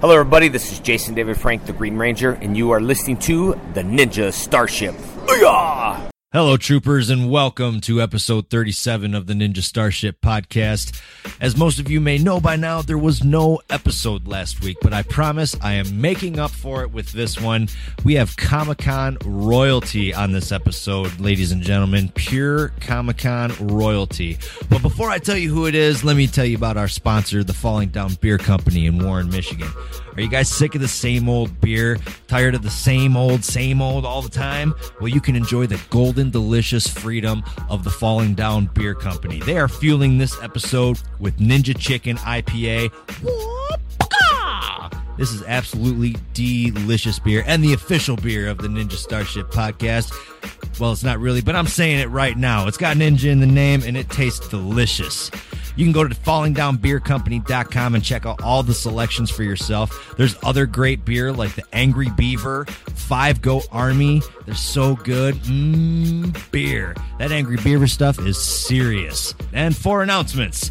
Hello, everybody. This is Jason David Frank, the Green Ranger, and you are listening to the Ninja Starship. Hello, troopers, and welcome to episode 37 of the Ninja Starship podcast. As most of you may know by now, there was no episode last week, but I promise I am making up for it with this one. We have Comic Con royalty on this episode, ladies and gentlemen. Pure Comic Con royalty. But before I tell you who it is, let me tell you about our sponsor, the Falling Down Beer Company in Warren, Michigan. Are you guys sick of the same old beer? Tired of the same old, same old all the time? Well, you can enjoy the golden, delicious freedom of the Falling Down Beer Company. They are fueling this episode with Ninja Chicken IPA. This is absolutely delicious beer and the official beer of the Ninja Starship podcast. Well, it's not really, but I'm saying it right now. It's got ninja in the name and it tastes delicious. You can go to fallingdownbeercompany.com and check out all the selections for yourself. There's other great beer like the Angry Beaver, Five Goat Army. They're so good. Mmm, beer. That Angry Beaver stuff is serious. And four announcements.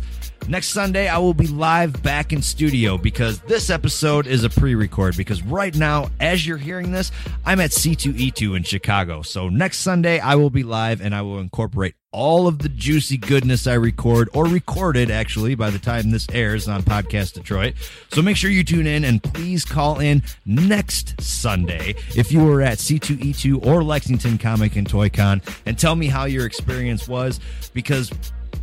Next Sunday, I will be live back in studio because this episode is a pre record. Because right now, as you're hearing this, I'm at C2E2 in Chicago. So next Sunday, I will be live and I will incorporate all of the juicy goodness I record or recorded actually by the time this airs on Podcast Detroit. So make sure you tune in and please call in next Sunday if you were at C2E2 or Lexington Comic and Toy Con and tell me how your experience was because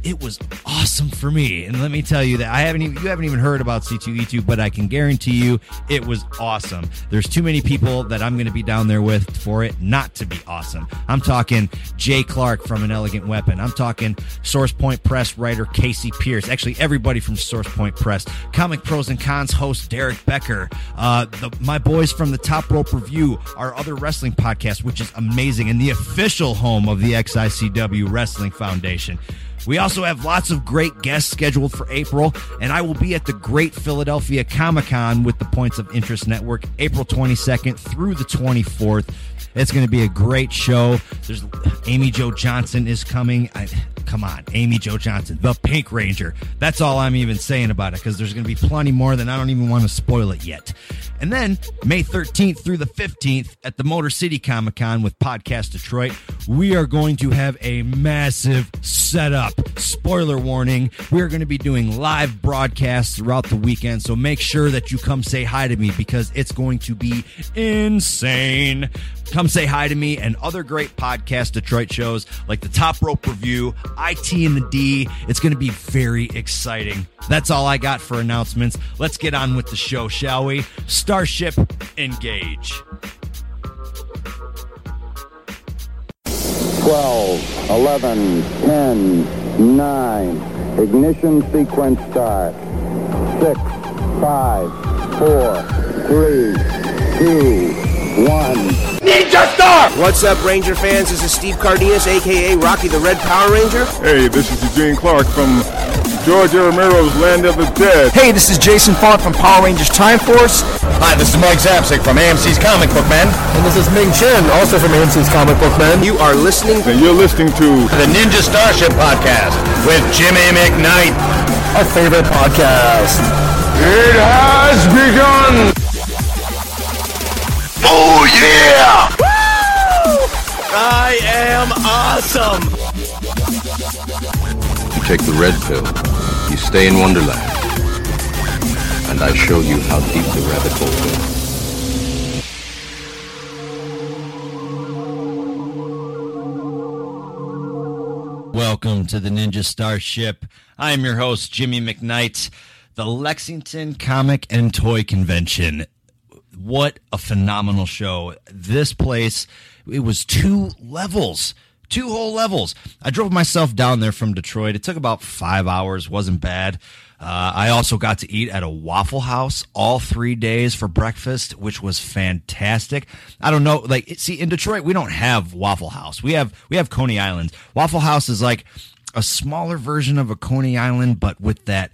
it was awesome for me. And let me tell you that I haven't even you haven't even heard about C2E2, but I can guarantee you it was awesome. There's too many people that I'm going to be down there with for it not to be awesome. I'm talking Jay Clark from An Elegant Weapon. I'm talking Source Point Press writer Casey Pierce. Actually, everybody from Source Point Press. Comic Pros and Cons host Derek Becker. Uh, the, my boys from the Top Rope Review, our other wrestling podcast, which is amazing, and the official home of the XICW Wrestling Foundation. We also have lots of great guests scheduled for April, and I will be at the Great Philadelphia Comic Con with the Points of Interest Network April 22nd through the 24th. It's going to be a great show. There's Amy Jo Johnson is coming. I, come on, Amy Jo Johnson, the Pink Ranger. That's all I'm even saying about it because there's going to be plenty more than I don't even want to spoil it yet. And then May 13th through the 15th at the Motor City Comic Con with Podcast Detroit, we are going to have a massive setup. Spoiler warning, we are going to be doing live broadcasts throughout the weekend. So make sure that you come say hi to me because it's going to be insane. Come say hi to me and other great podcast Detroit shows like the Top Rope Review, IT and the D. It's going to be very exciting. That's all I got for announcements. Let's get on with the show, shall we? Starship engage. 12, 11, 10, 9. Ignition sequence start. 6, 5, 4, 3, 2, 1. Ninja Star! What's up, Ranger fans? This is Steve Cardenas, aka Rocky the Red Power Ranger. Hey, this is Eugene Clark from George A. Romero's Land of the Dead. Hey, this is Jason Faunt from Power Rangers Time Force. Hi, this is Mike Zapcic from AMC's Comic Book Man. And this is Ming Chen, also from AMC's Comic Book Man. You are listening And you're listening to The Ninja Starship Podcast with Jimmy McKnight. Our favorite podcast. It has begun! Oh, yeah! I am awesome! You take the red pill, you stay in Wonderland, and I show you how deep the rabbit hole goes. Welcome to the Ninja Starship. I'm your host, Jimmy McKnight. The Lexington Comic and Toy Convention. What a phenomenal show. This place, it was two levels. Two whole levels. I drove myself down there from Detroit. It took about five hours, wasn't bad. Uh, I also got to eat at a Waffle House all three days for breakfast, which was fantastic. I don't know, like, see, in Detroit, we don't have Waffle House. We have we have Coney Island. Waffle House is like a smaller version of a Coney Island, but with that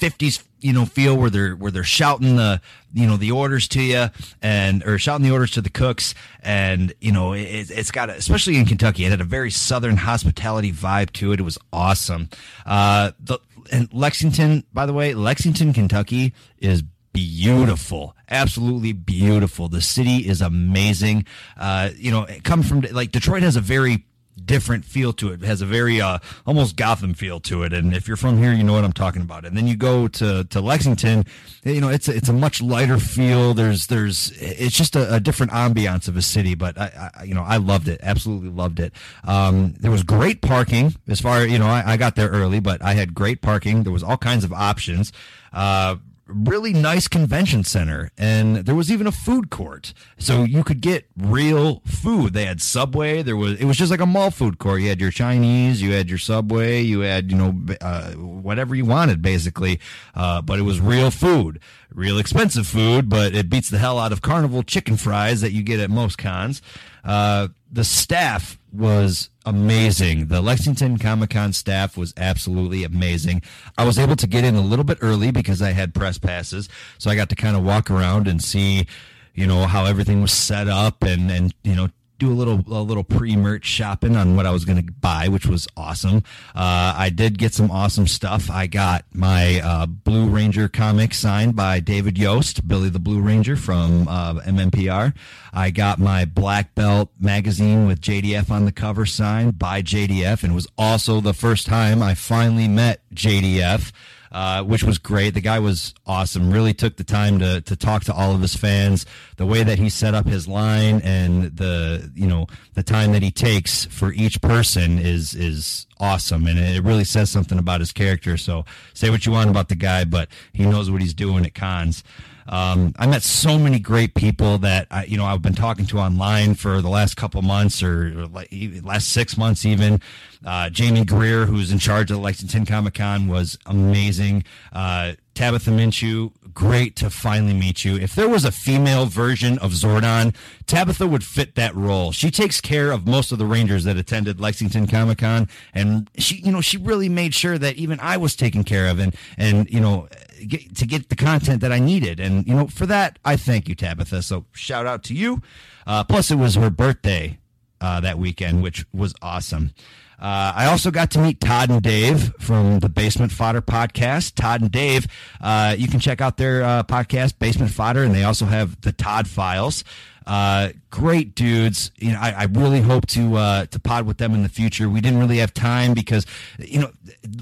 50s you know feel where they're where they're shouting the you know the orders to you and or shouting the orders to the cooks and you know it, it's got a, especially in Kentucky it had a very southern hospitality vibe to it it was awesome uh the and Lexington by the way Lexington Kentucky is beautiful, absolutely beautiful. The city is amazing. Uh, you know, it comes from like Detroit has a very different feel to it. It has a very uh, almost Gotham feel to it. And if you're from here, you know what I'm talking about. And then you go to to Lexington, you know, it's a, it's a much lighter feel. There's there's it's just a, a different ambiance of a city. But I, I, you know I loved it, absolutely loved it. Um, there was great parking as far you know I, I, got there early, but I had great parking. There was all kinds of options. Uh, really nice convention center and there was even a food court. So you could get real food. They had subway. There was it was just like a mall food court. You had your chinese you had your subway you had you know uh, whatever you wanted basically uh, but it was real food real expensive food but it beats the hell out of carnival chicken fries that you get at most cons uh, the staff was amazing. The Lexington Comic Con staff was absolutely amazing. I was able to get in a little bit early because I had press passes, so I got to kind of walk around and see, you know, how everything was set up and and you know do a little a little pre merch shopping on what I was going to buy, which was awesome. Uh, I did get some awesome stuff. I got my uh, Blue Ranger comic signed by David Yost, Billy the Blue Ranger from uh, MMPR. I got my Black Belt magazine with JDF on the cover signed by JDF, and it was also the first time I finally met JDF. Uh, which was great. The guy was awesome. Really took the time to to talk to all of his fans. The way that he set up his line and the you know the time that he takes for each person is is awesome, and it really says something about his character. So say what you want about the guy, but he knows what he's doing at cons. Um, I met so many great people that I, you know I've been talking to online for the last couple months or, like, last six months even. Uh, Jamie Greer, who's in charge of Lexington Comic Con, was amazing. Uh, Tabitha Minshew, great to finally meet you. If there was a female version of Zordon, Tabitha would fit that role. She takes care of most of the Rangers that attended Lexington Comic Con, and she, you know, she really made sure that even I was taken care of, and and you know, get, to get the content that I needed. And, you know, for that, I thank you, Tabitha. So shout out to you. Uh, plus, it was her birthday uh, that weekend, which was awesome. Uh, I also got to meet Todd and Dave from the Basement Fodder podcast. Todd and Dave, uh, you can check out their uh, podcast, Basement Fodder, and they also have the Todd Files. Uh, great dudes. You know, I, I really hope to uh, to pod with them in the future. We didn't really have time because you know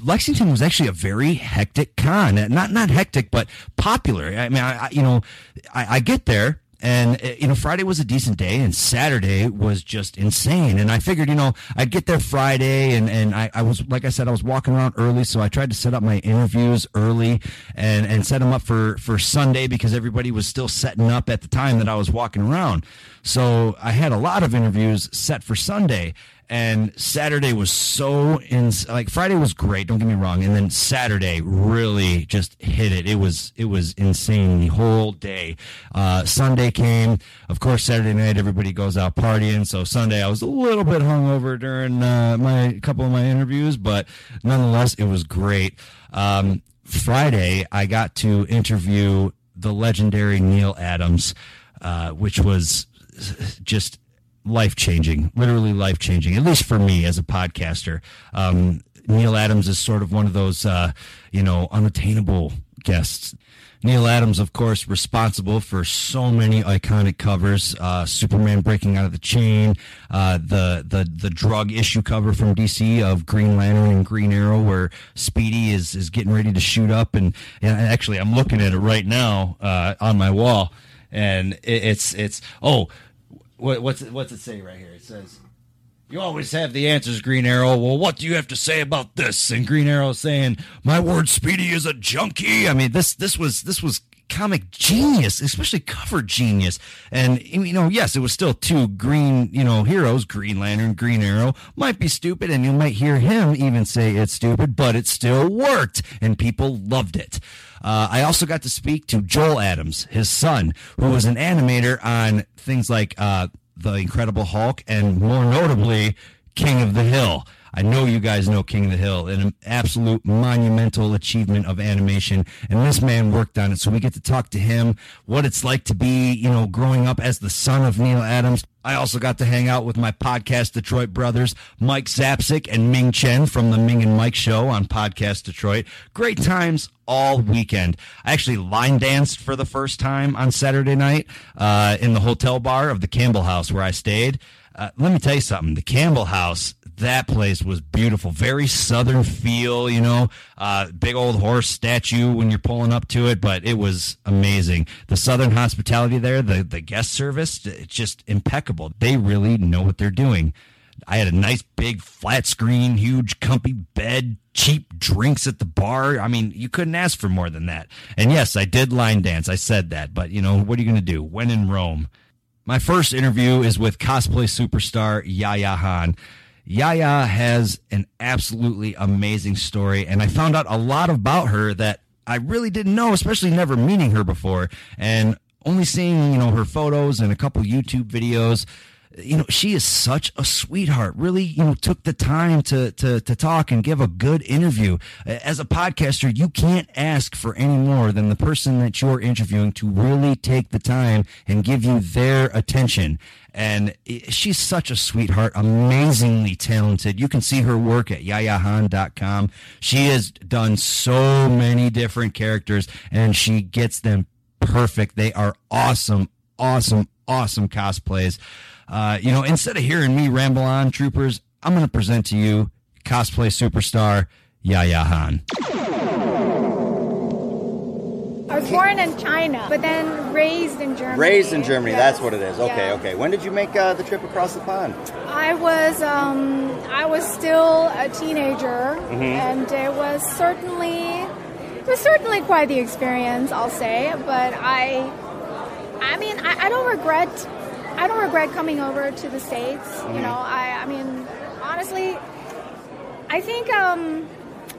Lexington was actually a very hectic con. Not not hectic, but popular. I mean, I, I you know, I, I get there and uh, you know, Friday was a decent day, and Saturday was just insane. And I figured, you know, I'd get there Friday, and and I, I was like I said, I was walking around early, so I tried to set up my interviews early and and set them up for for Sunday because everybody was still setting up at the time that I was walking around. So I had a lot of interviews set for Sunday and Saturday was so in like Friday was great, don't get me wrong, and then Saturday really just hit it. It was it was insane the whole day. Uh, Sunday came, of course. Saturday night everybody goes out partying, so Sunday I was a little bit hungover during uh, my couple of my interviews, but nonetheless it was great. Um, Friday I got to interview the legendary Neal Adams, uh, which was just life changing, literally life changing, at least for me as a podcaster. Um, Neal Adams is sort of one of those, uh, you know, unattainable guests. Neal Adams, of course, responsible for so many iconic covers: uh, Superman breaking out of the chain, uh, the the the drug issue cover from DC of Green Lantern and Green Arrow, where Speedy is is getting ready to shoot up, and, and actually, I'm looking at it right now uh, on my wall, and it, it's it's oh what, what's it, what's it say right here? It says, "You always have the answers, Green Arrow." Well, what do you have to say about this? And Green Arrow saying, "My word, Speedy is a junkie." I mean, this this was this was comic genius, especially cover genius. And you know, yes, it was still two green, you know, heroes, Green Lantern, Green Arrow, might be stupid, and you might hear him even say it's stupid, but it still worked, and people loved it. Uh, I also got to speak to Joel Adams, his son, who was an animator on things like uh, The Incredible Hulk and more notably King of the Hill. I know you guys know King of the Hill, an absolute monumental achievement of animation, and this man worked on it. So we get to talk to him, what it's like to be, you know, growing up as the son of Neal Adams. I also got to hang out with my podcast Detroit brothers, Mike Zapcic and Ming Chen from the Ming and Mike show on Podcast Detroit. Great times all weekend. I actually line danced for the first time on Saturday night uh, in the hotel bar of the Campbell House where I stayed. Uh, let me tell you something. The Campbell House, that place was beautiful. Very southern feel, you know, uh, big old horse statue when you're pulling up to it, but it was amazing. The southern hospitality there, the, the guest service, it's just impeccable. They really know what they're doing. I had a nice big flat screen, huge comfy bed, cheap drinks at the bar. I mean, you couldn't ask for more than that. And yes, I did line dance. I said that, but you know, what are you going to do? When in Rome. My first interview is with cosplay superstar Yaya Han. Yaya has an absolutely amazing story, and I found out a lot about her that I really didn't know, especially never meeting her before, and only seeing you know her photos and a couple YouTube videos you know, she is such a sweetheart. Really, you know, took the time to to to talk and give a good interview. As a podcaster, you can't ask for any more than the person that you're interviewing to really take the time and give you their attention. And she's such a sweetheart, amazingly talented. You can see her work at yayahan.com. She has done so many different characters and she gets them perfect. They are awesome, awesome, awesome cosplays. Uh, you know, instead of hearing me ramble on, troopers, I'm going to present to you cosplay superstar Yaya Han. I was born in China, but then raised in Germany. Raised in Germany, yes. that's what it is. Okay, yeah. okay. When did you make uh, the trip across the pond? I was um, I was still a teenager, Mhm. and it was certainly it was certainly quite the experience, I'll say. But I, I mean, I, I don't regret I don't regret coming over to the states. Mhm. You know, I I mean, honestly, I think. Um,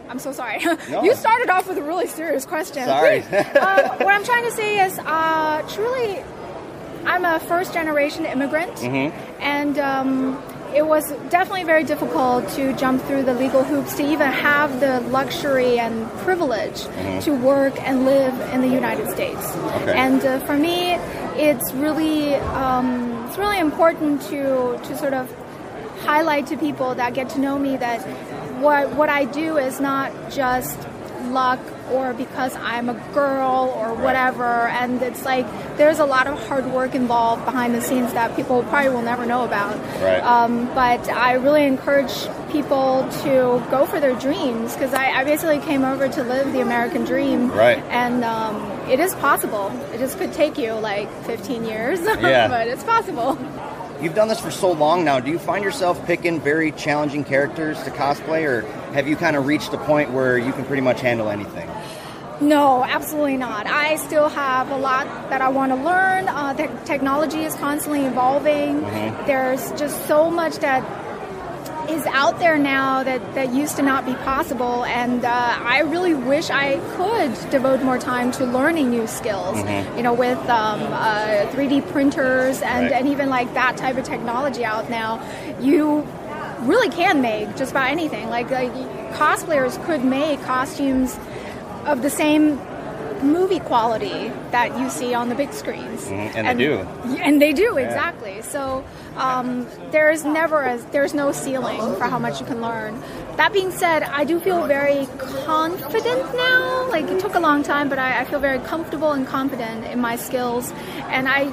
I'm so sorry. No. you started off with a really serious question. Sorry. um, what I'm trying to say is, uh, truly, I'm a first generation immigrant, Mhm. and um, it was definitely very difficult to jump through the legal hoops to even have the luxury and privilege Mhm. to work and live in the United States. Okay. And uh, for me, it's really um, it's really important to to sort of highlight to people that get to know me that what what I do is not just luck or because I'm a girl or whatever and it's like there's a lot of hard work involved behind the scenes that people probably will never know about Right. um, but I really encourage people to go for their dreams because I, I basically came over to live the American dream Right. and um, it is possible it just could take you like 15 years Yeah. but it's possible You've done this for so long now. Do you find yourself picking very challenging characters to cosplay, or have you kind of reached a point where you can pretty much handle anything? No, absolutely not. I still have a lot that I want to learn. Uh, the technology is constantly evolving. Mhm. There's just so much that is out there now that, that used to not be possible, and uh, I really wish I could devote more time to learning new skills. Mhm. You know, with um, uh, 3D printers and, Right. and even like that type of technology out now, you really can make just about anything. Like, like cosplayers could make costumes of the same movie quality that you see on the big screens. Mhm, and they do. And they do, Yeah. exactly. So um, there's never a, there's no ceiling for how much you can learn. That being said, I do feel very confident now. Like it took a long time, but I, I feel very comfortable and confident in my skills, and I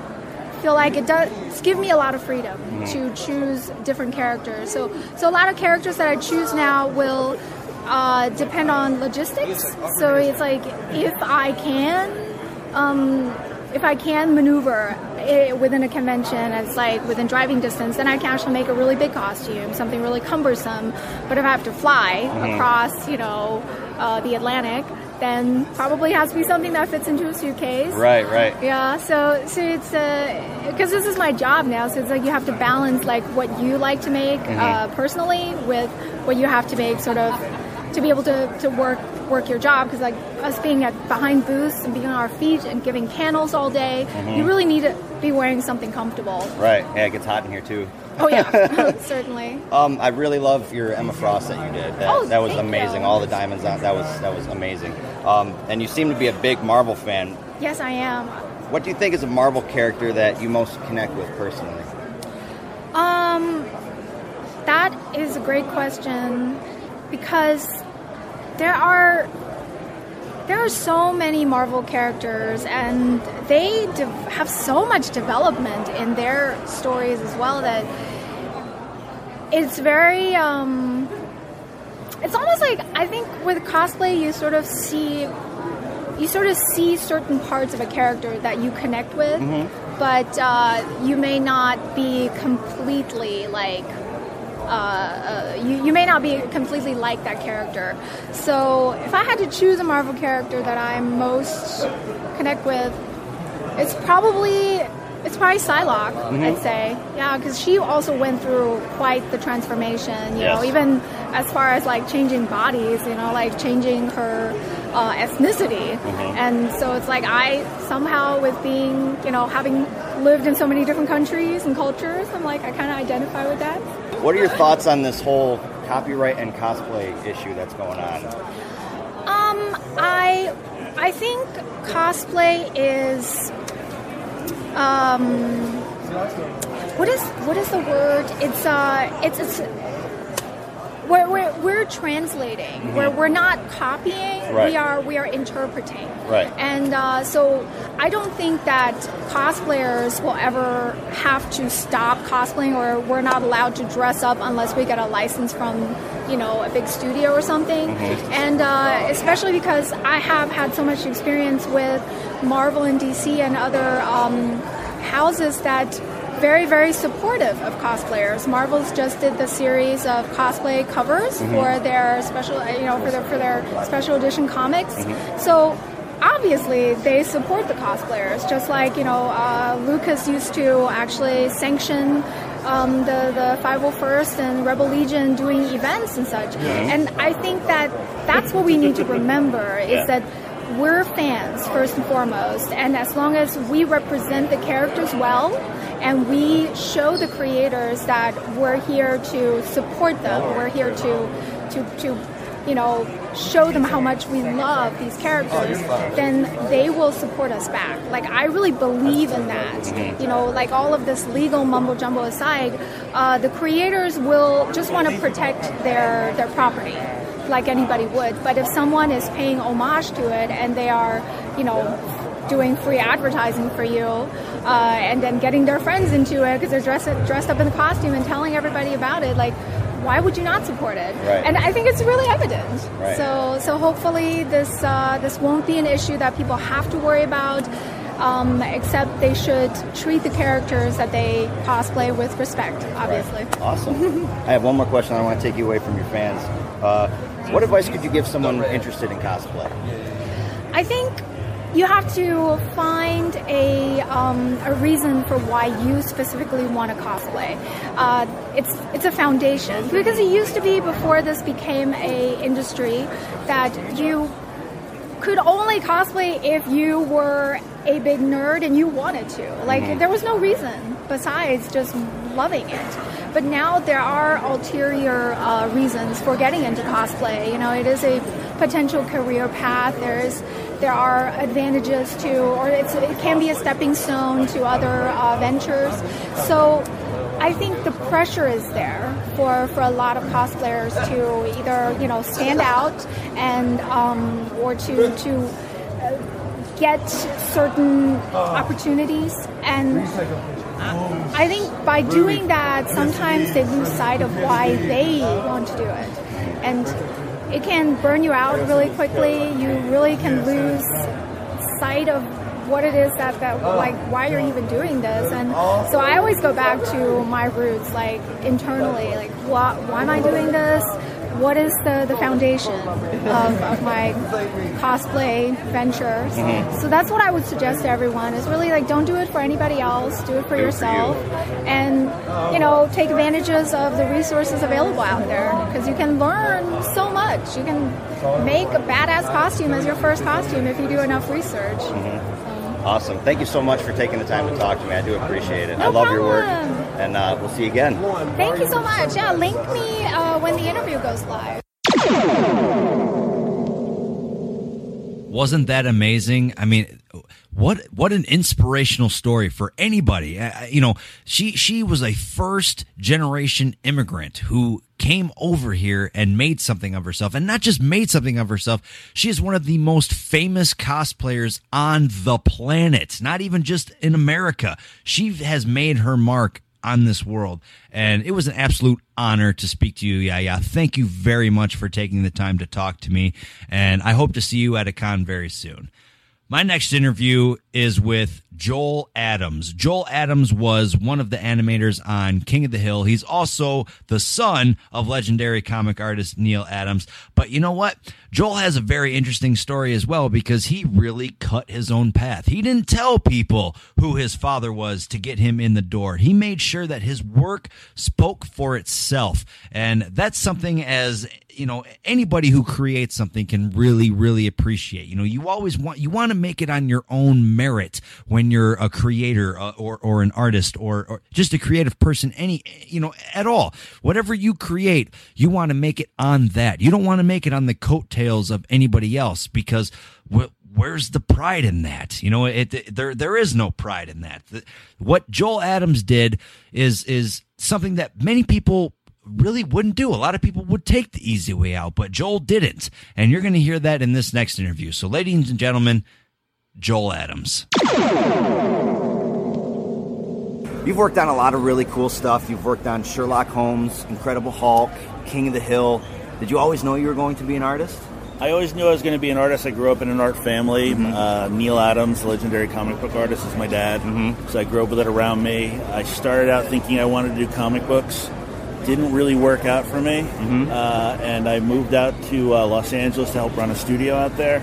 feel like it does give me a lot of freedom Mhm. to choose different characters. So so a lot of characters that I choose now will uh, depend on logistics. So it's like if I can, um, if I can maneuver it within a convention, it's like within driving distance, then I can actually make a really big costume, something really cumbersome. But if I have to fly Mhm. across, you know, uh, the Atlantic, then probably has to be something that fits into a suitcase. Right, right. Yeah, so so it's because this is my job now, so it's like you have to balance like what you like to make Mhm. uh, personally with what you have to make sort of to be able to, to work work your job because like us being at behind booths and being on our feet and giving panels all day, Mhm. you really need to be wearing something comfortable. Right. Yeah, it gets hot in here too. Oh yeah, certainly. Um, I really love your Emma Frost that you did. That, Oh, that was amazing. you. All the diamonds on that was that was amazing. Um, and you seem to be a big Marvel fan. Yes, I am. What do you think is a Marvel character that you most connect with personally? Um, that is a great question because there are there are so many Marvel characters, and they de- have so much development in their stories as well that it's very. Um, it's almost like I think with cosplay, you sort of see you sort of see certain parts of a character that you connect with, mm-hmm. but uh, you may not be completely like uh, uh, you, you may not be completely like that character. So if I had to choose a Marvel character that I most connect with, it's probably it's probably Psylocke. Mm-hmm. I'd say, yeah, because she also went through quite the transformation. You yes. know, even as far as like changing bodies. You know, like changing her uh, ethnicity, mm-hmm. and so it's like I somehow with being you know having lived in so many different countries and cultures, I'm like I kind of identify with that. What are your thoughts on this whole copyright and cosplay issue that's going on? Um, I I think cosplay is um, what is what is the word? It's uh, it's it's we're, translating. Mm-hmm. We're, we're not copying. Right. We are we are interpreting. Right. And uh, so I don't think that cosplayers will ever have to stop cosplaying, or we're not allowed to dress up unless we get a license from you know a big studio or something. Mm-hmm. And uh, especially because I have had so much experience with Marvel and DC and other um, houses that very, very supportive of cosplayers. Marvel's just did the series of cosplay covers mm-hmm. for their special, you know, for their for their special edition comics. Mm-hmm. So obviously they support the cosplayers, just like you know uh, Lucas used to actually sanction um, the the 501st and Rebel Legion doing events and such. Yeah. And I think that that's what we need to remember is yeah. that we're fans first and foremost, and as long as we represent the characters well and we show the creators that we're here to support them. We're here to to to you know show them how much we love these characters. Then they will support us back. Like i really believe in that. You know like all of this legal mumbo jumbo aside uh, the creators will just want to protect their their property like anybody would. But if someone is paying homage to it and they are you know doing free advertising for you, uh, and then getting their friends into it because they're dressed dressed up in the costume and telling everybody about it. Like, why would you not support it? Right. And I think it's really evident. Right. So so hopefully this uh, this won't be an issue that people have to worry about. Um, except they should treat the characters that they cosplay with respect, obviously. Right. Awesome. I have one more question. I want to take you away from your fans. Uh, what advice could you give someone interested in cosplay? I think you have to find a, um, a reason for why you specifically want to cosplay. Uh, it's it's a foundation because it used to be before this became a industry that you could only cosplay if you were a big nerd and you wanted to. Like mm-hmm. there was no reason besides just loving it. But now there are ulterior uh, reasons for getting into cosplay. You know, it is a potential career path. There's there are advantages to, or it can be a stepping stone to other uh, ventures. So I think the pressure is there for, for a lot of cosplayers to either you know stand out and um, or to to uh, get certain opportunities and I think by doing that sometimes they lose sight of why they want to do it and it can burn you out really quickly. You really can lose sight of what it is that, that like why you're even doing this and so i always go back to my roots like internally like why am i doing this what is the, the foundation of, of my cosplay ventures. Mm-hmm. So that's what I would suggest to everyone is really like don't do it for anybody else, do it for do yourself. For you. And, you know, take advantages of the resources available out there because you can learn so much. You can make a badass costume as your first costume if you do enough research. Mm-hmm. Awesome. Thank you so much for taking the time to talk to me. I do appreciate it. No I love problem. your work. And uh, we'll see you again. Thank you so much. Yeah, link me uh, when the interview goes live. Wasn't that amazing? I mean, what what an inspirational story for anybody. Uh, you know, she she was a first generation immigrant who came over here and made something of herself, and not just made something of herself. She is one of the most famous cosplayers on the planet, not even just in America. She has made her mark on this world. And it was an absolute honor to speak to you, Yeah, yeah. Thank you very much for taking the time to talk to me. And I hope to see you at a con very soon. My next interview is with Joel Adams. Joel Adams was one of the animators on King of the Hill. He's also the son of legendary comic artist Neal Adams. But you know what? Joel has a very interesting story as well because he really cut his own path. He didn't tell people who his father was to get him in the door. He made sure that his work spoke for itself. And that's something as you know anybody who creates something can really really appreciate you know you always want you want to make it on your own merit when you're a creator uh, or or an artist or, or just a creative person any you know at all whatever you create you want to make it on that you don't want to make it on the coattails of anybody else because where's the pride in that? You know, it, it, there there is no pride in that. What Joel Adams did is is something that many people really wouldn't do. A lot of people would take the easy way out, but Joel didn't. And you're going to hear that in this next interview. So, ladies and gentlemen, Joel Adams. You've worked on a lot of really cool stuff. You've worked on Sherlock Holmes, Incredible Hulk, King of the Hill. Did you always know you were going to be an artist? I always knew I was going to be an artist. I grew up in an art family. Mm-hmm. Uh, Neal Adams, the legendary comic book artist, is my dad. Mm-hmm. So I grew up with it around me. I started out thinking I wanted to do comic books didn't really work out for me, mm-hmm. uh, and I moved out to uh, Los Angeles to help run a studio out there.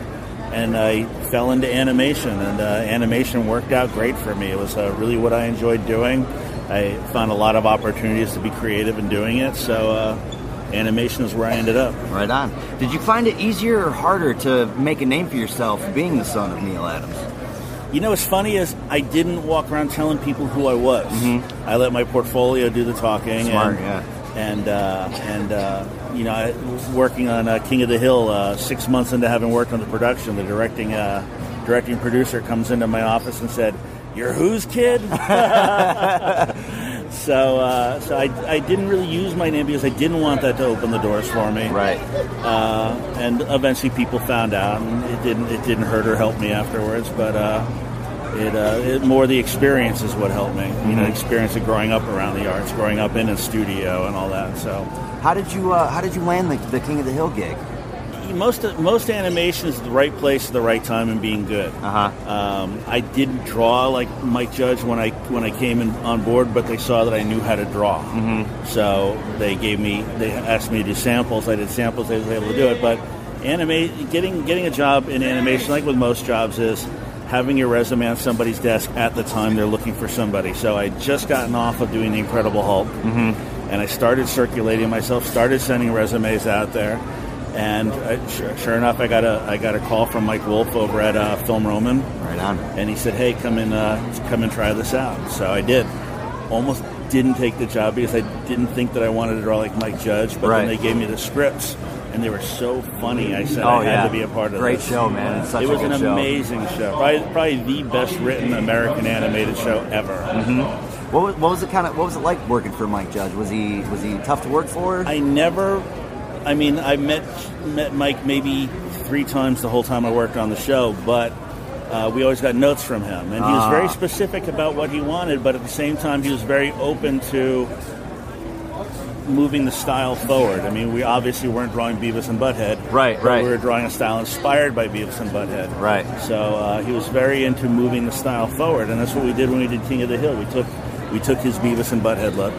And I fell into animation, and uh, animation worked out great for me. It was uh, really what I enjoyed doing. I found a lot of opportunities to be creative in doing it, so uh, animation is where I ended up. Right on. Did you find it easier or harder to make a name for yourself being the son of Neal Adams? You know, what's funny is I didn't walk around telling people who I was. Mm-hmm. I let my portfolio do the talking. Smart, and, yeah. And uh, and uh, you know, working on uh, King of the Hill, uh, six months into having worked on the production, the directing uh, directing producer comes into my office and said, "You're whose kid?" so uh, so I, I didn't really use my name because I didn't want that to open the doors for me. Right. and eventually people found out, and it didn't it didn't hurt or help me afterwards, but it, uh, it, more the experience is what helped me. You know, experience of growing up around the arts, growing up in a studio, and all that. So, how did you uh, how did you land the, the King of the Hill gig? Most most animation is the right place at the right time and being good. Uh-huh. Um, I didn't draw like Mike Judge when I when I came in, on board, but they saw that I knew how to draw. Mm-hmm. So they gave me they asked me to do samples. I did samples. I was able to do it, but animate getting getting a job in animation, like with most jobs, is having your resume on somebody's desk at the time they're looking for somebody. So I just gotten off of doing the Incredible Hulk, mm-hmm. And I started circulating myself, started sending resumes out there, and I, sure, sure, enough, I got a I got a call from Mike Wolf over at uh, Film Roman. Right on. And he said, "Hey, come and uh, come and try this out." So I did. Almost didn't take the job because I didn't think that I wanted to draw like Mike Judge, but right. then they gave me the scripts and they were so funny. I said oh, I had yeah. to be a part of Great this. show, man. It's such it was an show. amazing show. Probably, probably the best written American animated show ever. Mm-hmm. What, was, what was it kind of? What was it like working for Mike Judge? Was he was he tough to work for? I never. I mean, I met met Mike maybe three times the whole time I worked on the show, but uh, we always got notes from him, and he was very ah. specific about what he wanted. But at the same time, he was very open to moving the style forward. I mean, we obviously weren't drawing Beavis and Butthead. Right, right. We were drawing a style inspired by Beavis and Butthead. Right. So uh, he was very into moving the style forward, and that's what we did when we did King of the Hill. We took we took his Beavis and Butthead look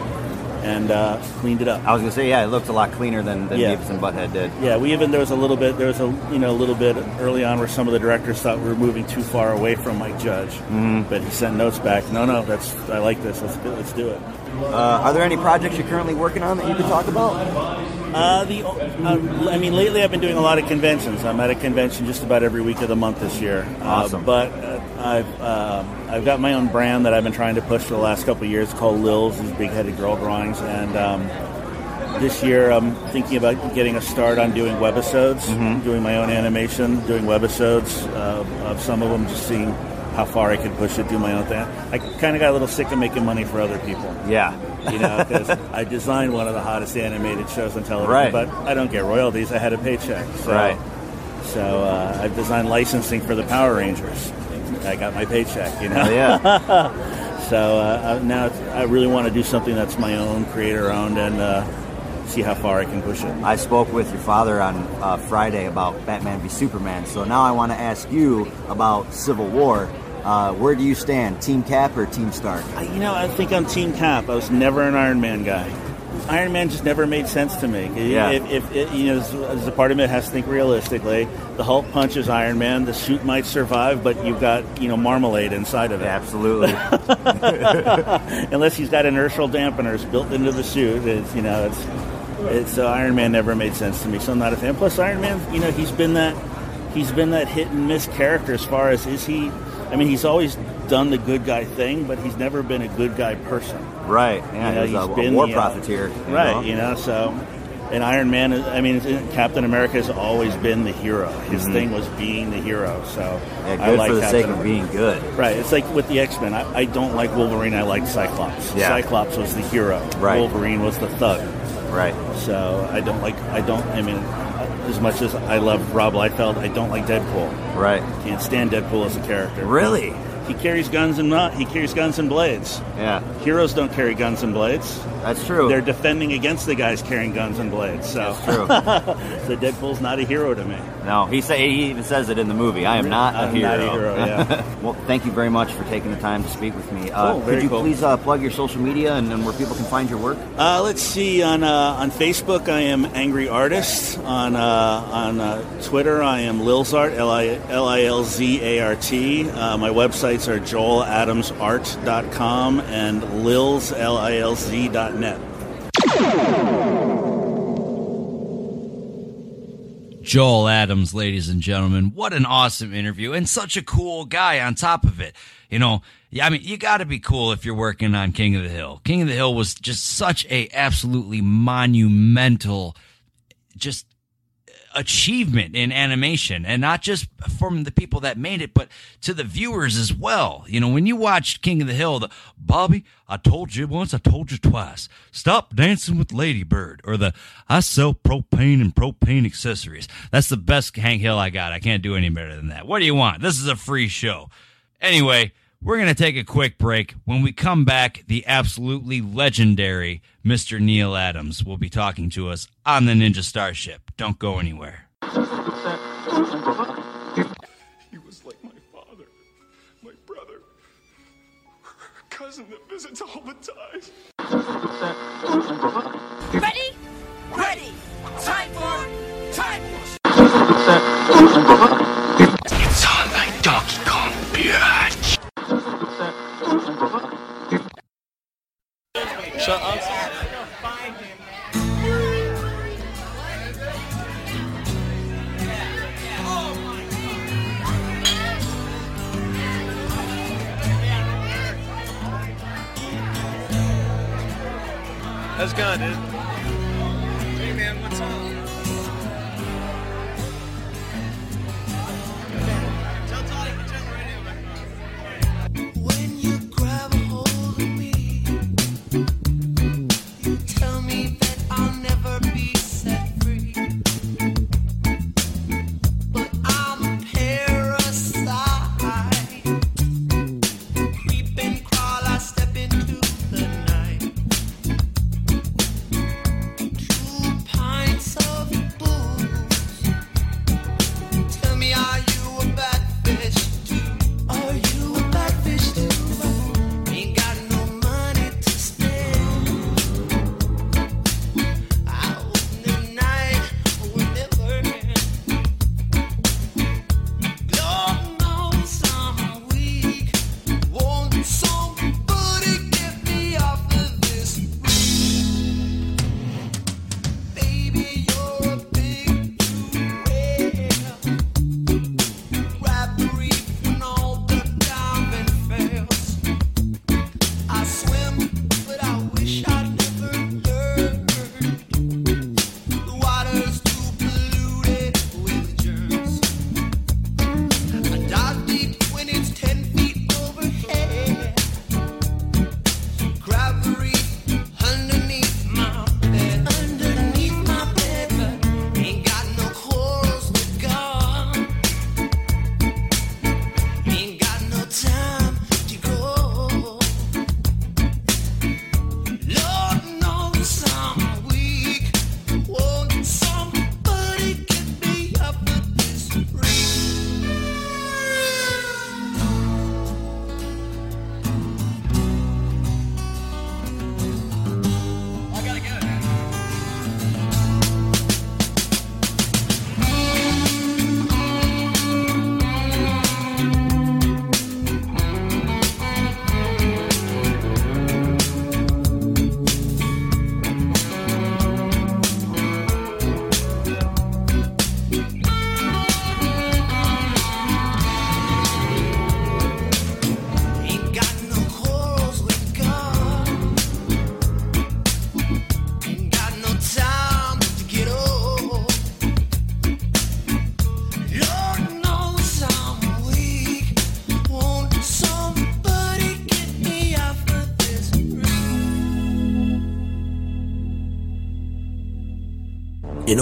and uh, cleaned it up. I was gonna say, yeah, it looked a lot cleaner than, than yeah. Beavis and Butthead did. Yeah, we even there was a little bit there was a you know a little bit early on where some of the directors thought we were moving too far away from Mike Judge, mm-hmm. but he sent notes back. No, no, that's I like this. Let's do, let's do it. Uh, are there any projects you're currently working on that you could talk about? Uh, the, uh, I mean, lately I've been doing a lot of conventions. I'm at a convention just about every week of the month this year. Uh, awesome. but I've um, I've got my own brand that I've been trying to push for the last couple of years called Lils, these big-headed girl drawings, and um, this year I'm thinking about getting a start on doing webisodes, Mhm. doing my own animation, doing webisodes uh, of some of them, just seeing how far I can push it, do my own thing. I kind of got a little sick of making money for other people. Yeah. You know, because I designed one of the hottest animated shows on television, Right. but I don't get royalties. I had a paycheck. So, Right. So uh, I've designed licensing for the Power Rangers. I got my paycheck. You know. Hell yeah. so uh, uh, now it's, I really want to do something that's my own, creator owned, and uh, see how far I can push it. I spoke with your father on uh, Friday about Batman v Superman. So now I want to ask you about Civil War. Uh, where do you stand, Team Cap or Team Stark? I- You know, I think I'm Team Cap. I was never an Iron Man guy. Iron Man just never made sense to me. Yeah. If, if it, you know, as, as a part of it has to think realistically. The Hulk punches Iron Man. The suit might survive, but you've got you know marmalade inside of it. Absolutely. Unless he's got inertial dampeners built into the suit, it's you know it's it's uh, Iron Man never made sense to me. So I'm not a fan. Plus Iron Man, you know, he's been that he's been that hit and miss character as far as is he. I mean, he's always done the good guy thing, but he's never been a good guy person. Right. Yeah, You know, he's a, a been war the, profiteer. you right, you know, so. And Iron Man, I mean, Captain America has always been the hero. His Mhm. thing was being the hero. So, Yeah, I good like for the Captain sake of being good. Right. It's like with the X Men. I, I don't like Wolverine. I like Cyclops. Yeah. Cyclops was the hero. Right. Wolverine was the thug. Right. So I don't like. I don't. I mean, as much as I love Rob Liefeld, I don't like Deadpool. Right. Can't stand Deadpool as a character. Really? He carries guns and not. He carries guns and blades. Yeah. Heroes don't carry guns and blades. That's true. They're defending against the guys carrying guns and blades. So That's true. so Deadpool's not a hero to me. No, he say he even says it in the movie. I am not a I'm hero. not a hero, yeah. well, thank you very much for taking the time to speak with me. Uh, Cool, very could you cool. please uh, plug your social media and, and where people can find your work? Uh, let's see. On uh, on Facebook, I am Angry Artist. On uh, on uh, Twitter, I am Lilzart. L i l i l z a r t. Uh, my websites are joeladamsart.com and lils l i l z dot net. Joel Adams, ladies and gentlemen. What an awesome interview and such a cool guy on top of it. You know, I mean, you got to be cool if you're working on King of the Hill. King of the Hill was just such a absolutely monumental just achievement in animation and not just from the people that made it but to the viewers as well. You know when you watch king of the hill the bobby i told you once i told you twice stop dancing with ladybird or the i sell propane and propane accessories. That's the best hank hill i got. I can't do any better than that. What do you want? This is a free show. Anyway, we're going to take a quick break. When we come back, the absolutely legendary Mr. Neal Adams will be talking to us on the Ninja Starship. Don't go anywhere. He was like my father, my brother, cousin that visits all the time. Ready? Ready. Time for time. It's on my Donkey Kong, bitch. Shut up. It going, dude?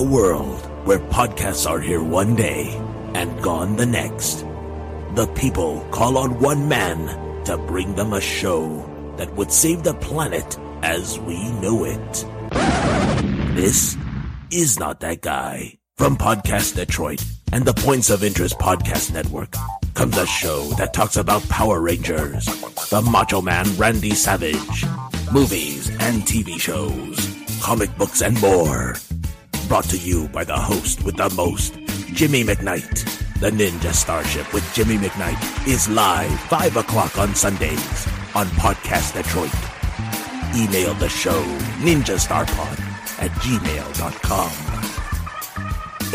World where podcasts are here one day and gone the next, the people call on one man to bring them a show that would save the planet as we know it. This is not that guy. From Podcast Detroit and the Points of Interest Podcast Network comes a show that talks about Power Rangers, the Macho Man Randy Savage, movies and TV shows, comic books, and more. Brought to you by the host with the most, Jimmy McKnight. The Ninja Starship with Jimmy McKnight is live 5 o'clock on Sundays on Podcast Detroit. Email the show ninjastarpod at gmail.com.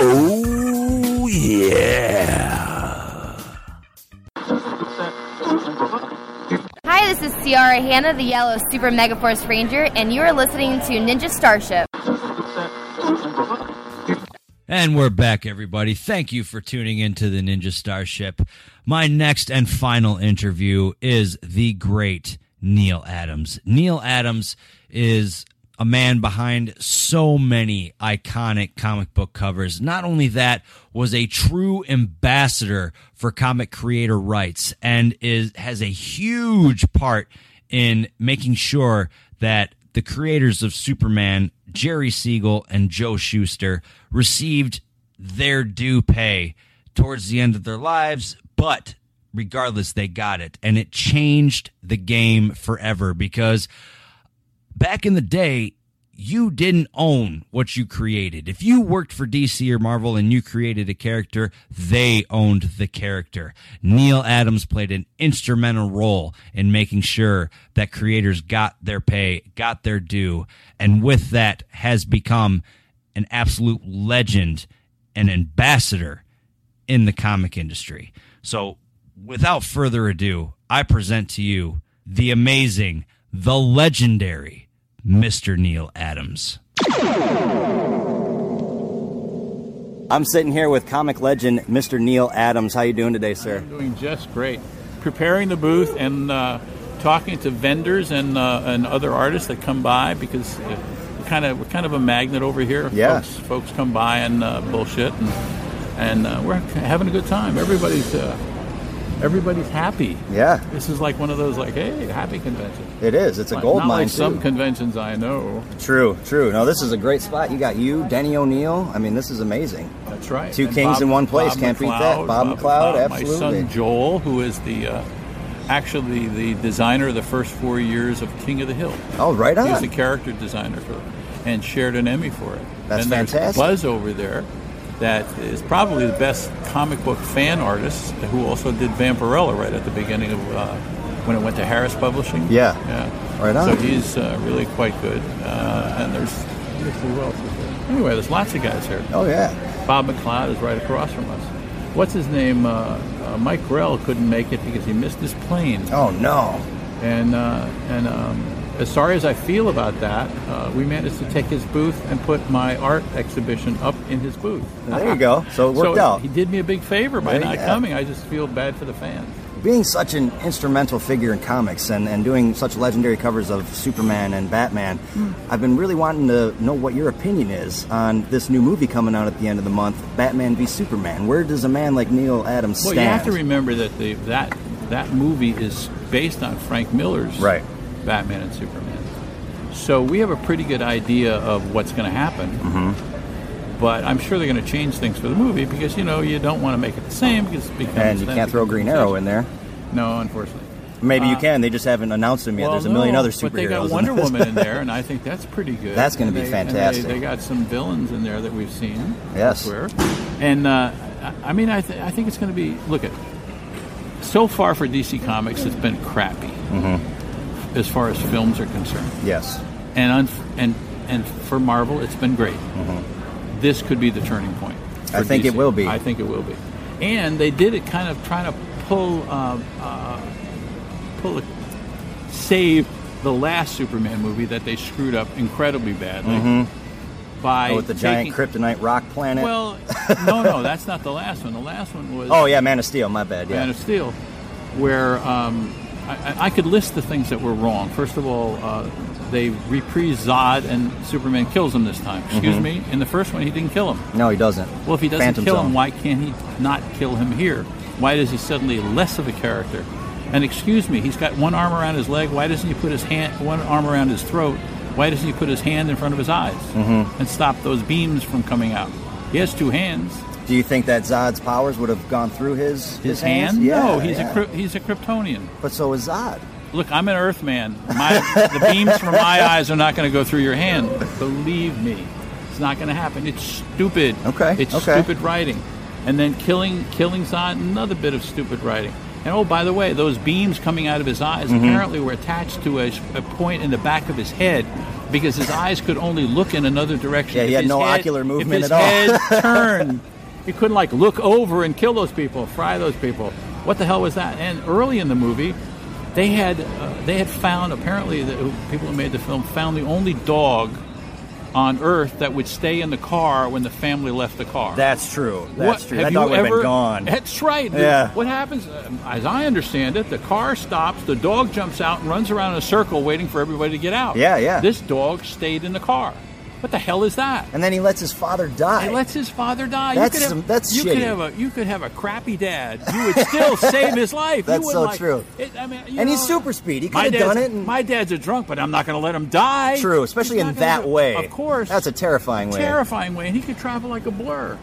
Oh, yeah. Hi, this is Ciara Hanna, the Yellow Super Mega Force Ranger, and you are listening to Ninja Starship. And we're back, everybody. Thank you for tuning into the Ninja Starship. My next and final interview is the great Neal Adams. Neal Adams is a man behind so many iconic comic book covers. Not only that, was a true ambassador for comic creator rights and is has a huge part in making sure that the creators of Superman, Jerry Siegel and Joe Shuster, received their due pay towards the end of their lives, but regardless, they got it. And it changed the game forever because back in the day, you didn't own what you created. If you worked for DC or Marvel and you created a character, they owned the character. Neal Adams played an instrumental role in making sure that creators got their pay, got their due, and with that has become an absolute legend, an ambassador in the comic industry. So, without further ado, I present to you the amazing, the legendary Mr. Neal Adams. I'm sitting here with comic legend Mr. Neal Adams. How you doing today, sir? I'm doing just great. Preparing the booth and uh, talking to vendors and uh, and other artists that come by because uh, we're kind of we're kind of a magnet over here. Yeah. Folks, folks come by and uh, bullshit and and uh, we're having a good time. Everybody's uh, everybody's happy. Yeah. This is like one of those like hey happy convention. It is. It's a gold not mine like some conventions I know. True, true. No, this is a great spot. You got you, Denny O'Neil. I mean, this is amazing. That's right. Two And kings Bob- in one place. Bob Can't beat that. McLeod, Bob McLeod, absolutely. My son Joel, who is the uh, actually the designer of the first four years of King of the Hill. Oh, right He was on. the character designer for it, and shared an Emmy for it. That's and fantastic. Buzz over there, that is probably the best comic book fan artist, who also did Vampirella right at the beginning of uh, when it went to Harris Publishing. Yeah. yeah. Right on. So he's uh, really quite good. Uh, and there's who else is there. Anyway, there's lots of guys here. Oh yeah. Bob McLeod is right across from us. What's his name? Uh, uh, Mike Grell couldn't make it because he missed his plane. Oh no! And uh, and um, as sorry as I feel about that, uh, we managed to take his booth and put my art exhibition up in his booth. There you go. So it worked out. He did me a big favor by There not coming. I just feel bad for the fans. Being such an instrumental figure in comics and, and doing such legendary covers of Superman and Batman, Hmm. I've been really wanting to know what your opinion is on this new movie coming out at the end of the month, Batman v Superman. Where does a man like Neal Adams Well, stand? Well, you have to remember that the, that that movie is based on Frank Miller's Right. Batman and Superman. So we have a pretty good idea of what's going to happen. Mm-hmm. But I'm sure they're going to change things for the movie because you know you don't want to make it the same because it becomes and you can't throw Green. Arrow in there. No, unfortunately. Maybe you Uh, can. They just haven't announced him yet. Well, There's a million no, other superheroes. But they got Wonder. Woman in there, and I think that's pretty good. That's gonna be they- and they- fantastic. They, got some villains in there that we've seen. Yes. elsewhere. And uh, I I mean, I, th- I think it's going to be. Look at. So far for DC Comics, it's been crappy Mm-hmm. As far as films are concerned. Yes. And un- and and for Marvel, it's been great. This could be the turning point. Mm-hmm. I think it will be. I think it will be. And they did it kind of trying to pull uh, uh, pull a, save the last Superman movie that they screwed up incredibly badly Mhm. by Oh, with the taking, giant kryptonite rock planet. Well, no, no, that's not the last one. The last one was oh yeah, Man of Steel. My bad. Yeah. Man of Steel, where um, I, I could list the things that were wrong. First of all, uh, they reprise Zod and Superman kills him this time. Excuse Mhm. me. In the first one, he didn't kill him. No, he doesn't. Well, if he doesn't Phantom kill Zone. him, why can't he not kill him here? Why is he suddenly less of a character? And excuse me, he's got one arm around his leg. Why doesn't he put his hand, one arm around his throat? Why doesn't he put his hand in front of his eyes Mhm. and stop those beams from coming out? He has two hands. Do you think that Zod's powers would have gone through his His hands? hand? Yeah, no, he's yeah. a he's a Kryptonian. But so is Zod. Look, I'm an Earthman. My, the beams from my eyes are not going to go through your hand. Believe me, it's not going to happen. It's stupid. Okay, It's okay. stupid writing, and then killing killing Zod, another bit of stupid writing. And oh, by the way, those beams coming out of his eyes Mhm. apparently were attached to a, a point in the back of his head because his eyes could only look in another direction. Yeah, he If had no head- ocular if movement his at all. head turned, he couldn't like look over and kill those people, fry those people. What the hell was that? And early in the movie, they had uh, they had found apparently the people who made the film found the only dog on Earth that would stay in the car when the family left the car. That's true. That's What- true. have That you dog would have ever- been gone. That's right. Yeah. What happens, um, as I understand it, the car stops, the dog jumps out and runs around in a circle waiting for everybody to get out. Yeah, yeah. This dog stayed in the car. What the hell is that? And then he lets his father die. He lets his father die. That's you could have, some- that's you could have a you could have a crappy dad. You would still save his life. You That's so like- true. It, I mean, and he's super speed. He could have done it. And My dad's a drunk, but I'm not going to let him die. true, especially He's in that do- way. Of course, That's a terrifying way. terrifying way, and he could travel like a blur.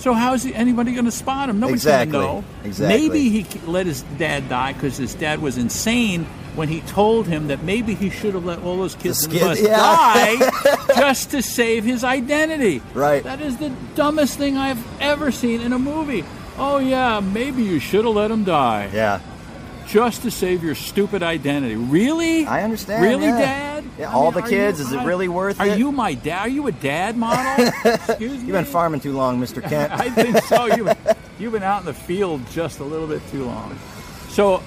So how is he, anybody going to spot him? Nobody's Exactly. going to know. Exactly. Maybe he let his dad die because his dad was insane when he told him that maybe he should have let all those kids in the bus yeah. die just to save his identity. Right. That is the dumbest thing I've ever seen in a movie. Oh yeah, maybe you should have let him die. Yeah. Just to save your stupid identity. Really? I understand. Really, yeah. Dad? Yeah, all mean, the kids. you- is it are- really worth Are it? you my dad? Are you a dad model? Excuse me. You've been farming too long, Mr. Kent. I think so. You've, you've been out in the field just a little bit too long. So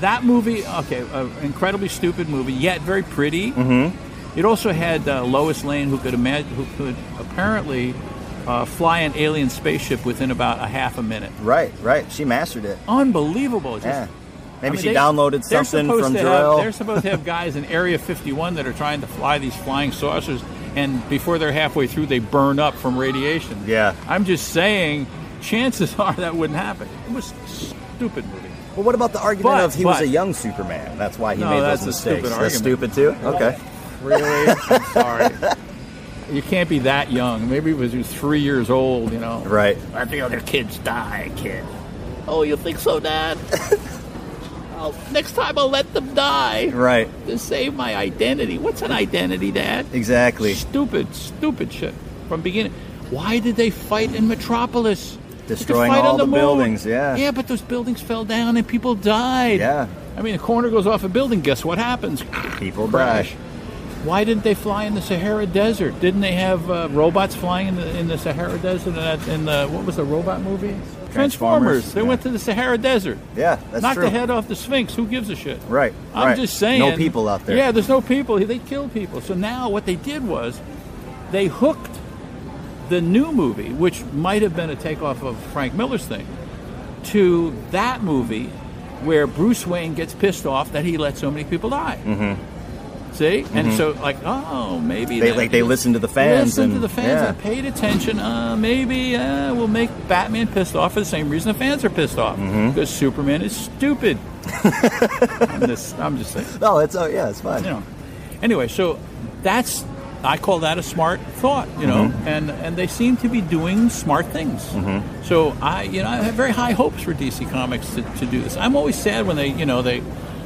that movie, okay, an incredibly stupid movie, yet very pretty. Mm-hmm. It also had uh, Lois Lane, who could imagine, who could apparently uh, fly an alien spaceship within about a half a minute. Right, right. She mastered it. Unbelievable. Just- Yeah. Maybe I mean, she they- downloaded something from to Jor-El. They're supposed to have guys in Area 51 that are trying to fly these flying saucers, and before they're halfway through, they burn up from radiation. Yeah. I'm just saying, chances are that wouldn't happen. It was a stupid movie. Well, what about the argument But- of he was a young Superman? That's why he No, made that's those a stupid mistakes. That's argument. stupid too. Okay. Really? I'm sorry. You can't be that young. Maybe he was, he was three years old, you know. Right. Let the other kids die, kid. Oh, you think so, Dad? I'll, next time I'll let them die. Right. To save my identity. What's an identity, Dad? Exactly. Stupid, stupid shit from beginning. Why did they fight in Metropolis? Destroying all the moon. buildings, yeah. Yeah, but those buildings fell down and people died. Yeah. I mean, a corner goes off a building. Guess what happens? People Crash. die. Why didn't they fly in the Sahara Desert? Didn't they have uh, robots flying in the in the Sahara Desert? In, that, in the what was the robot movie? Transformers, They yeah. went to the Sahara Desert. Yeah, that's Knocked true. the head off the Sphinx. Who gives a shit? Right. I'm right. just saying. No people out there. Yeah, there's no people. They kill people. So now what they did was they hooked the new movie, which might have been a takeoff of Frank Miller's thing, to that movie where Bruce Wayne gets pissed off that he let so many people die. Mm-hmm. See, and Mhm. so like, oh, maybe They- like, they listened to the fans They listened to the fans yeah. and paid attention. Uh, maybe uh, we'll make Batman pissed off for the same reason the fans are pissed off Mhm. because Superman is stupid. I'm just, I'm just saying. No, it's oh yeah, it's fine. You know. Anyway, so that's I call that a smart thought, you know, Mhm. and and they seem to be doing smart things. Mhm. So I, you know, I have very high hopes for DC Comics to, to do this. I'm always sad when they, you know, they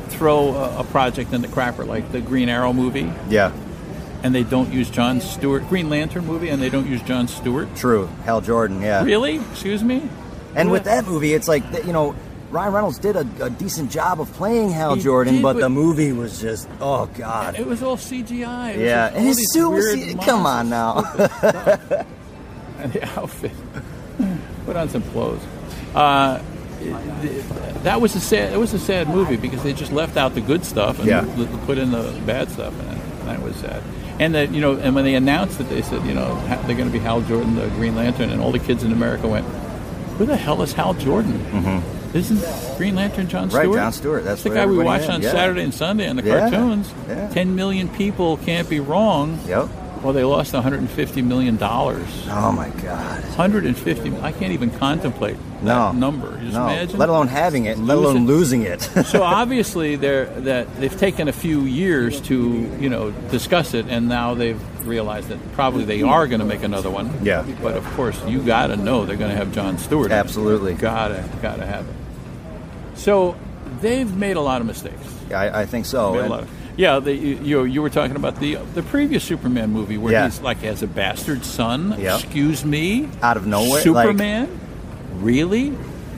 throw a, a project in the crapper like the Green Arrow movie, Yeah. and they don't use John Stewart. Green Lantern movie, and they don't use John Stewart. True. Hal Jordan. Yeah. Really? Excuse me. And with that movie, it's like you know, Ryan Reynolds did a, a decent job of playing Hal He Jordan, did, but, but- the movie was just oh god. It was all CGI. Was Yeah, and his suit was. weird Come on now. and the outfit. Put on some clothes. Uh, that was a sad. It was a sad movie because they just left out the good stuff and Yeah. put in the bad stuff, and that was sad. And that you know, and when they announced it, they said you know they're going to be Hal Jordan, the Green Lantern, and all the kids in America went, "Who the hell is Hal Jordan?" Mm-hmm. Isn't Green Lantern John Stewart? Right, John Stewart. That's the guy we watched had, on yeah. Saturday and Sunday on the Yeah, cartoons. 10 million people can't be wrong. Yep. Well, they lost 150 million dollars. Oh my God. 150. I can't even contemplate No. that number. Just no. imagine. Let alone having it, let alone it. losing it. so obviously they're that they've taken a few years to you know discuss it, and now they've realized that probably they are going to make another one. Yeah. But of course, you got to know they're going to have John Stewart. Absolutely. Gotta gotta have it. So they've made a lot of mistakes. I, I think so. Made a And- lot of- yeah, the, you you were talking about the the previous Superman movie where Yeah. he's like as a bastard son. Excuse me. Out of nowhere, like- Superman, really?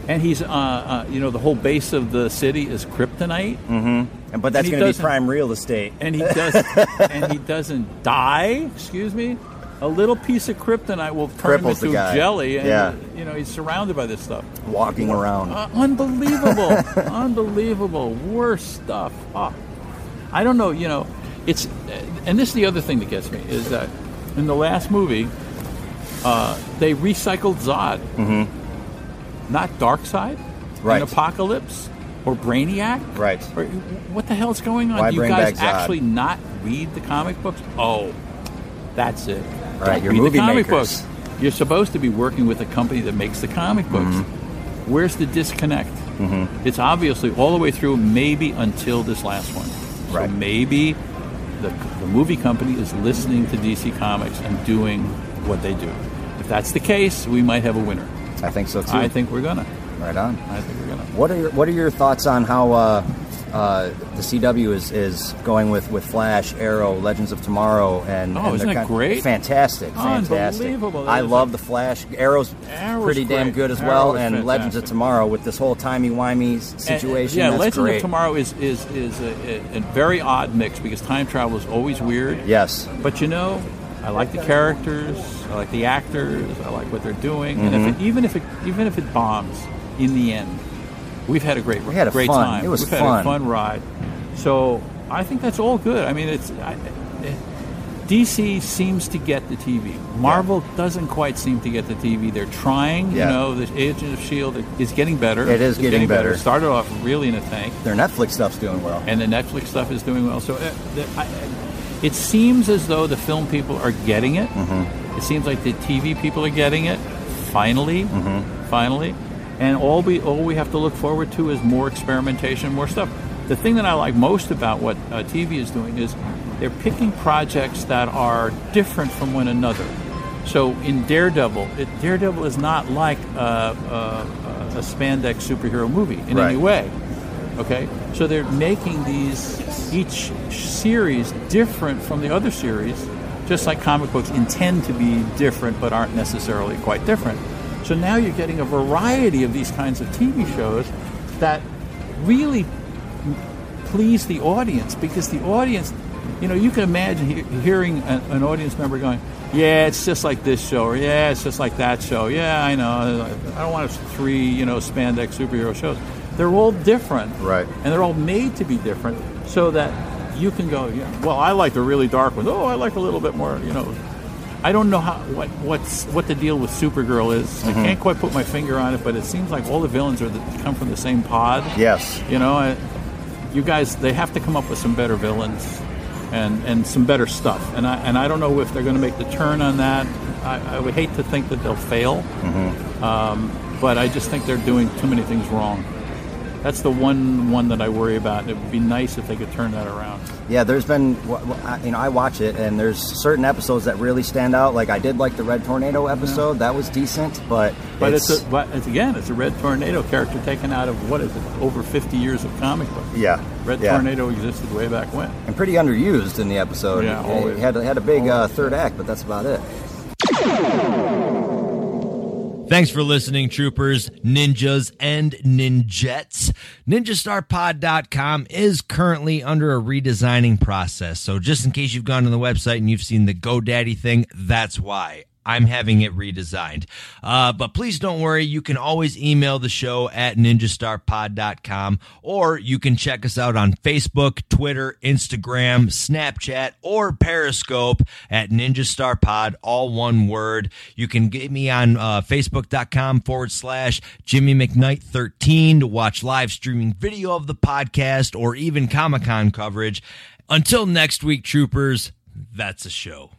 And he's uh, uh, you know the whole base of the city is kryptonite. Mm-hmm. But that's he going to be doesn't- prime real estate. and he does and he doesn't die. Excuse me. A little piece of kryptonite will turn Cripples the him into guy. jelly, and Yeah. you know he's surrounded by this stuff. Walking around. Uh, unbelievable, unbelievable, worst stuff. Oh, I don't know. You know, it's and this is the other thing that gets me is that in the last movie, uh, they recycled Zod, Mm-hmm. not Darkseid, Right. in Apocalypse or Brainiac. Right. Or, what the hell's going on? Why Do you guys Zod? actually not read the comic books? Oh, that's it. Right, Don't read movie the comic makers. books. You're supposed to be working with a company that makes the comic books. Mm-hmm. Where's the disconnect? Mhm. It's obviously all the way through, maybe until this last one. So maybe the, the movie company is listening to DC Comics and doing what they do. If that's the case, we might have a winner. I think so too. I think we're gonna. Right on. I think we're gonna. What are your What are your thoughts on how uh, uh, the CW is, is going with, with Flash, Arrow, Legends of Tomorrow, and Oh, and isn't kind- great? Fantastic, fantastic. Unbelievable. I love a- the Flash. Arrow's, Arrow's pretty damn good as Arrow well, and Legends of. Tomorrow with this whole timey wimey situation. And, yeah, that's Legends great. of Tomorrow is is is a, a, a very odd mix because time travel is always weird. Yes. But you know, I like the characters, I like the actors, I like what they're doing, and if Mhm. it, even if it even if it bombs in the end, we've had a great We had a great fun- time. it was we've had fun. a fun ride. So I think that's all good. I mean, it's. I, DC seems to get the TV. Marvel doesn't quite seem to get the TV. They're trying. Yeah. You know, the Agent of Shield is getting better. It is It's getting better. It started off really in a tank Their Netflix stuff's doing well. and the Netflix stuff is doing well. So uh, the, I, it seems as though the film people are getting it. Mm-hmm. It seems like the TV people are getting it. Finally, Mm-hmm. finally, and all we all we have to look forward to is more experimentation, more stuff. The thing that I like most about what uh, TV is doing is they're picking projects that are different from one another. So in Daredevil, it, Daredevil is not like uh, uh, a spandex superhero movie in Right. any way. Okay, so they're making these each series different from the other series, just like comic books intend to be different but aren't necessarily quite different. So now you're getting a variety of these kinds of TV shows that really please the audience because the audience, you know, you can imagine he- hearing a, an audience member going, "Yeah, it's just like this show," or "Yeah, it's just like that show." Yeah, I know. I don't want three, you know, spandex superhero shows. They're all different, Right. And they're all made to be different, so that you can go, yeah, "Well, I like the really dark ones. Oh, I like a little bit more," you know. I don't know how what what's what the deal with Supergirl is. I Mhm. can't quite put my finger on it, but it seems like all the villains are the, come from the same pod. Yes. You know, I, you guys, they have to come up with some better villains and, and some better stuff. And I and I don't know if they're going to make the turn on that. I, I would hate to think that they'll fail, Mm-hmm. um, but I just think they're doing too many things wrong. That's the one one that I worry about. It would be nice if they could turn that around. Yeah, there's been, wh- wh- I- you know, I watch it, and there's certain episodes that really stand out. Like I did like the Red Tornado episode; that was decent. But But it's, a, but it's again, it's a Red Tornado character taken out of what is it? Over 50 years of comic book. yeah, Red yeah. Tornado existed way back when. and pretty underused in the episode. Yeah, always. it had had a big uh, third act, but that's about it. Thanks for listening, troopers, ninjas, and ninjets. NinjaStarPod.com is currently under a redesigning process. So, just in case you've gone to the website and you've seen the GoDaddy thing, that's why. I'm having it redesigned. Uh, but please don't worry. You can always email the show at ninjastarpod.com or you can check us out on Facebook, Twitter, Instagram, Snapchat, or Periscope at Ninja Star Pod, all one word. You can get me on uh, Facebook.com forward slash Jimmy McKnight 13 to watch live streaming video of the podcast or even Comic Con coverage. Until next week, troopers, that's a show.